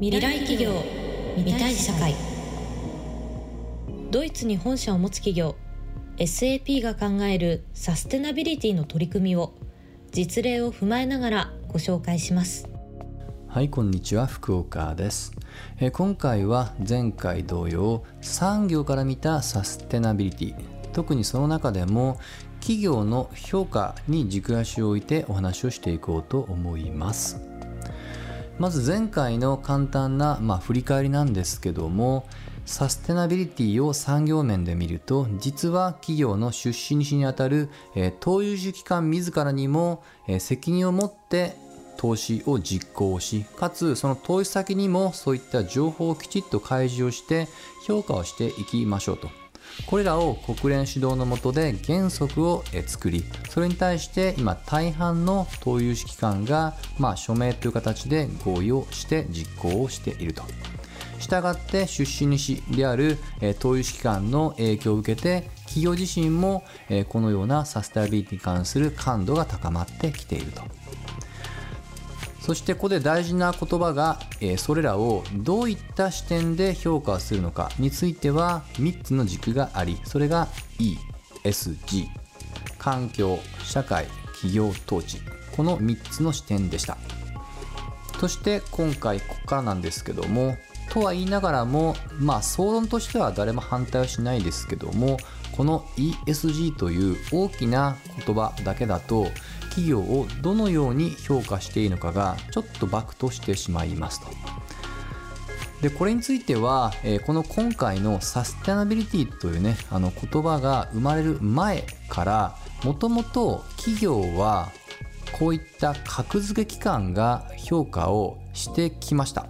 未来企業未来社会。ドイツに本社を持つ企業 SAP が考えるサステナビリティの取り組みを実例を踏まえながらご紹介します。はいこんにちは。福岡です。え今回は前回同様産業から見たサステナビリティ特にその中でも企業の評価に軸足を置いてお話をしていこうと思います。まず前回の簡単な、まあ、振り返りなんですけどもサステナビリティを産業面で見ると実は企業の出資主にあたる、え、投融資機関自らにも、え、責任を持って投資を実行しかつその投資先にもそういった情報をきちっと開示をして評価をしていきましょうと。これらを国連指導のもとで原則を作りそれに対して今大半の投融資機関が、まあ、署名という形で合意をして実行をしていると。したがって出資主である、え投融資機関の影響を受けて企業自身も、このようなサステナビリティに関する感度が高まってきていると。そしてここで大事な言葉が、えそれらをどういった視点で評価するのかについては3つの軸がありそれが ESG 環境社会企業統治。この3つの視点でした。そして今回ここからなんですけどもとは言いながらもまあ総論としては誰も反対はしないですけどもこの ESG という大きな言葉だけだと企業をどのように評価していいのかがちょっとバクとしてしまいますと。でこれについては、えー、この今回のサステナビリティというねあの言葉が生まれる前からもともと企業はこういった格付け機関が評価をしてきました。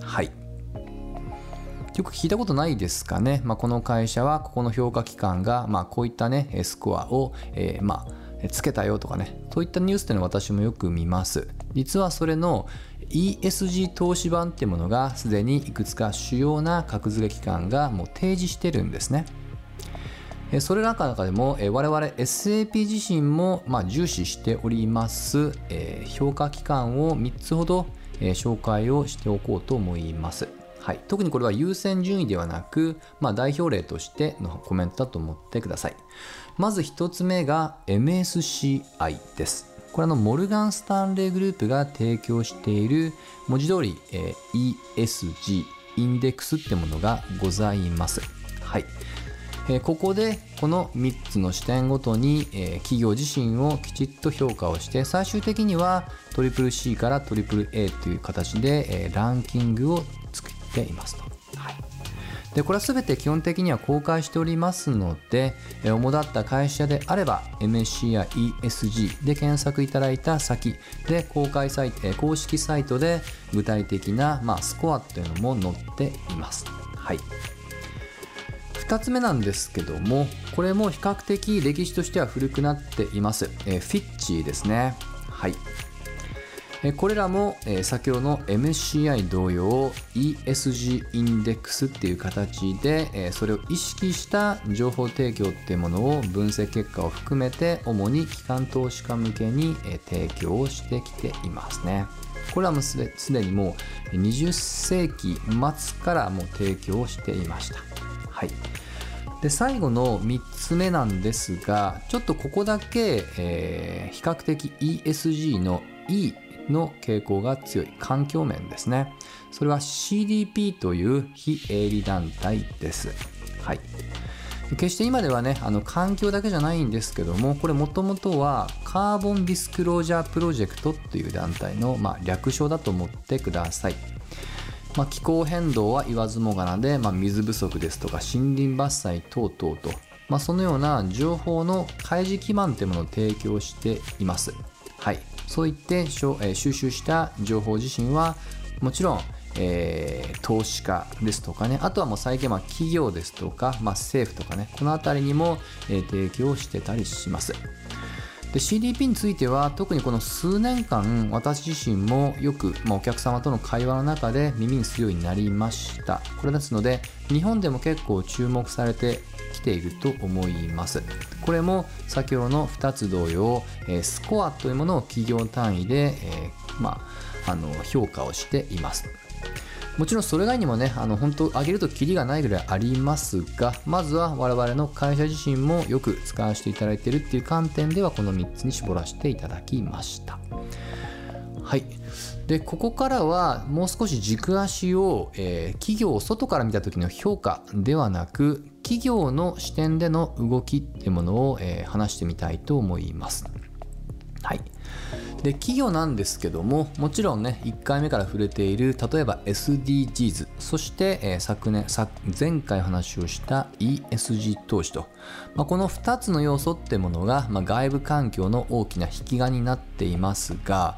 はいよく聞いたことないですかね、まあ、この会社はここの評価機関が、まあ、こういったねスコアを、えー、まあつけたよとかね。そういったニュースっていうのは私もよく見ます。実はそれの ESG 投資版っていうものがすでにいくつか主要な格付け機関がもう提示してるんですね。それらの中でも我々 SAP 自身もま重視しております評価機関を3つほど紹介をしておこうと思います。はい、特にこれは優先順位ではなく、まあ、代表例としてのコメントだと思ってください。まず1つ目が MSCI です。これはのモルガン・スタンレーグループが提供している文字通り、え、ESG インデックスってものがございます。はい。え、ここでこの3つの視点ごとに、え、企業自身をきちっと評価をして最終的には CCC から AAA という形で、え、ランキングをていますと。はい、でこれは全て基本的には公開しておりますので主だった会社であれば MSC や ESG で検索いただいた先で公開サイト公式サイトで具体的な、まあ、スコアというのも載っています。はい2つ目なんですけどもこれも比較的歴史としては古くなっています、えフィッチですねはいこれらも先ほどの MCI 同様 ESG インデックスっていう形でそれを意識した情報提供っていうものを分析結果を含めて主に機関投資家向けに提供をしてきていますね。これはもうすでにもう20世紀末からもう提供していました。はい。で最後の3つ目なんですがちょっとここだけ、えー、比較的 ESG の E の傾向が強い環境面ですね。それは CDP という非営利団体です。はい。決して今ではね、あの環境だけじゃないんですけども、これもともとはカーボンディスクロージャープロジェクトという団体の、まあ、略称だと思ってください。まあ、気候変動は言わずもがなで、まあ、水不足ですとか森林伐採等々と、まあ、そのような情報の開示基盤というものを提供しています。はい。そういって収集した情報自身はもちろん、えー、投資家ですとかねあとはもう最近は企業ですとか、まあ、政府とかねこの辺りにも、提供してたりします。で CDP については特にこの数年間私自身もよく、まあ、お客様との会話の中で耳にするようになりました。これですので日本でも結構注目されてきていると思います。これも先ほどの2つ同様、えスコアというものを企業単位で、え、まあ、あの評価をしています。もちろんそれ以外にもねあの本当上げるとキリがないぐらいありますがまずは我々の会社自身もよく使わせていただいているっていう観点ではこの3つに絞らせていただきました。はい。でここからはもう少し軸足を、えー、企業を外から見た時の評価ではなく企業の視点での動きっていうものを、えー、話してみたいと思います。はい。で企業なんですけどももちろんね1回目から触れている例えば SDGs そして、えー、昨年前回話をした ESG 投資と、まあ、この2つの要素ってものが、まあ、外部環境の大きな引き金になっていますが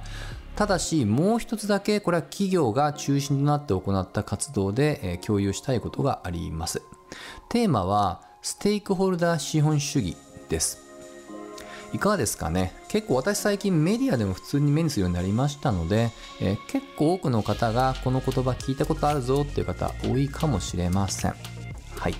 ただしもう一つだけこれは企業が中心となって行った活動で、共有したいことがあります。テーマはステークホルダー資本主義です。いかがですかね？結構私最近メディアでも普通に目にするようになりましたので、えー、結構多くの方がこの言葉聞いたことあるぞっていう方多いかもしれません。はい。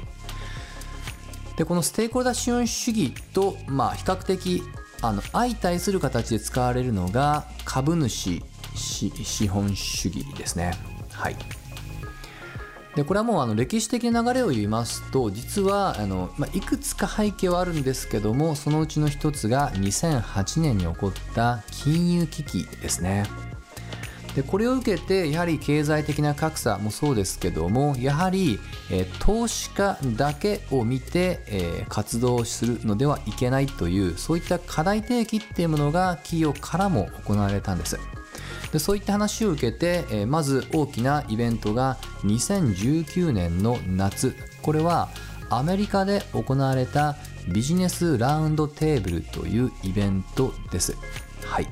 でこのステークホルダー資本主義と、まあ、比較的あの相対する形で使われるのが株主資本主義ですね。はい。でこれはもうあの歴史的な流れを言いますと実はあの、まあ、いくつか背景はあるんですけどもそのうちの一つが2008年に起こった金融危機ですね。でこれを受けてやはり経済的な格差もそうですけどもやはり、えー、投資家だけを見て、えー、活動するのではいけないというそういった課題提起っていうものが企業からも行われたんです。でそういった話を受けて、えー、まず大きなイベントが2019年の夏これはアメリカで行われたビジネスラウンドテーブルというイベントです。はい。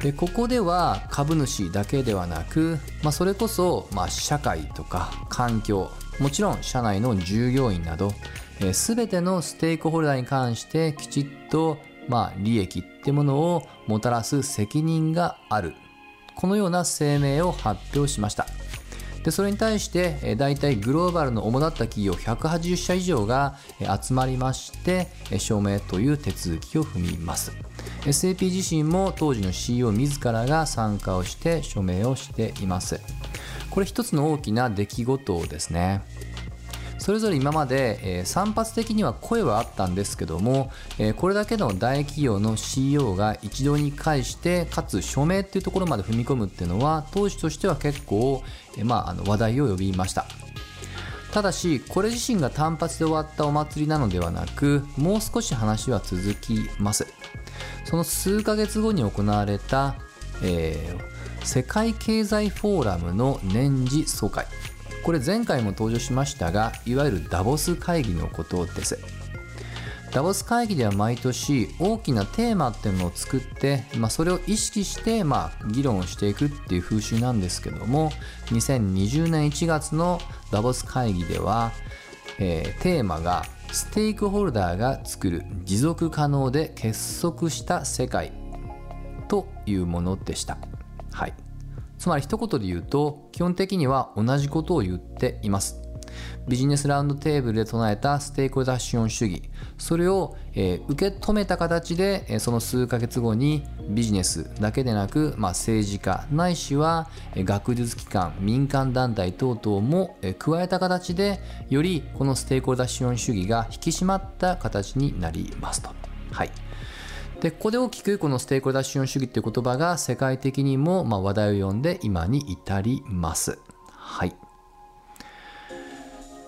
でここでは株主だけではなく、まあ、それこそ、まあ、社会とか環境もちろん社内の従業員など、えー、全てのステークホルダーに関してきちっとまあ、利益ってものをもたらす責任がある。このような声明を発表しました。でそれに対して大体グローバルの主だった企業180社以上が集まりまして署名という手続きを踏みます。SAP 自身も当時の CEO 自らが参加をして署名をしています。これ一つの大きな出来事ですね。それぞれ今まで、えー、散発的には声はあったんですけども、えー、これだけの大企業の CEO が一堂に会してかつ署名っていうところまで踏み込むっていうのは当時としては結構、えー、まあ、あの話題を呼びました。ただしこれ自身が単発で終わったお祭りなのではなくもう少し話は続きます。その数ヶ月後に行われた、えー、世界経済フォーラムの年次総会。これ前回も登場しましたがいわゆるダボス会議のことですダボス会議では毎年大きなテーマっていうのを作って、まあ、それを意識して、まあ、議論をしていくっていう風習なんですけども2020年1月のダボス会議では、えー、テーマがステークホルダーが作る持続可能で結束した世界というものでした。はいつまり一言で言うと基本的には同じことを言っています。ビジネスラウンドテーブルで唱えたステークホルダー資本主義。それを、えー、受け止めた形で、えー、その数ヶ月後にビジネスだけでなく、まあ、政治家ないしは、えー、学術機関民間団体等々も、え、加えた形でよりこのステークホルダー資本主義が引き締まった形になりますと。はい。でここで大きくこのステークホルダー資本主義っていう言葉が世界的にもま話題を呼んで今に至ります。はい。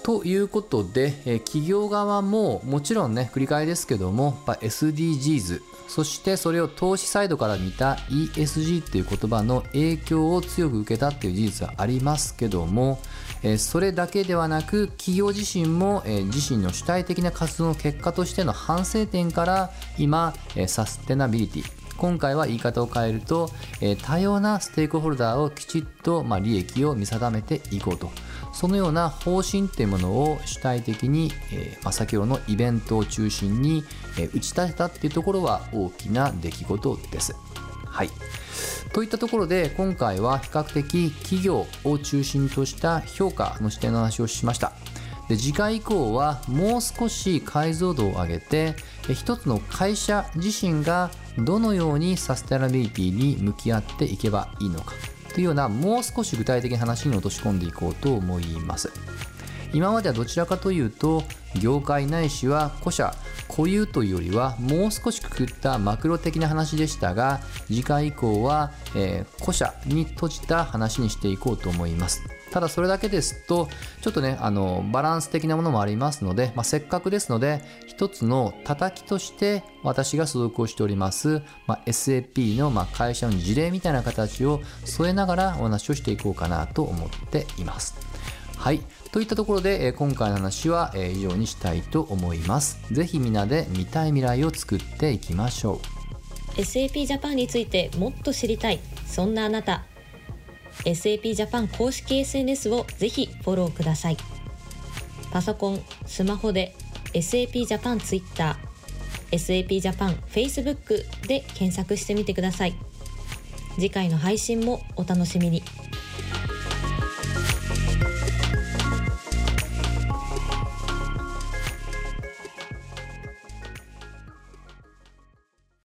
ということで、え企業側ももちろんね繰り返ですけども SDGs そしてそれを投資サイドから見た ESG っていう言葉の影響を強く受けたっていう事実はありますけどもえそれだけではなく企業自身も、え自身の主体的な活動の結果としての反省点から今、えサステナビリティ。今回は言い方を変えると、え多様なステークホルダーをきちっと、ま利益を見定めていこうと。そのような方針っていうものを主体的に、えま先ほどのイベントを中心に、え打ち立てたっていうところは大きな出来事です。はい。といったところで今回は比較的企業を中心とした評価の視点の話をしました。で次回以降はもう少し解像度を上げて一つの会社自身がどのようにサステナビリティに向き合っていけばいいのかというようなもう少し具体的な話に落とし込んでいこうと思います。今まではどちらかというと業界ないしは古社固有というよりはもう少しくくったマクロ的な話でしたが次回以降は、えー、古社に閉じた話にしていこうと思います。ただそれだけですとちょっとねあのバランス的なものもありますので、まあ、せっかくですので一つの叩きとして私が所属をしております、まあ、SAP のま会社の事例みたいな形を添えながらお話をしていこうかなと思っています。はいといったところで、え今回の話は、え以上にしたいと思います。ぜひみんなで見たい未来を作っていきましょう。SAP ジャパンについてもっと知りたい、そんなあなた。SAP ジャパン公式 SNS をぜひフォローください。パソコン、スマホで SAP ジャパン Twitter、SAP ジャパン Facebook で検索してみてください。次回の配信もお楽しみに。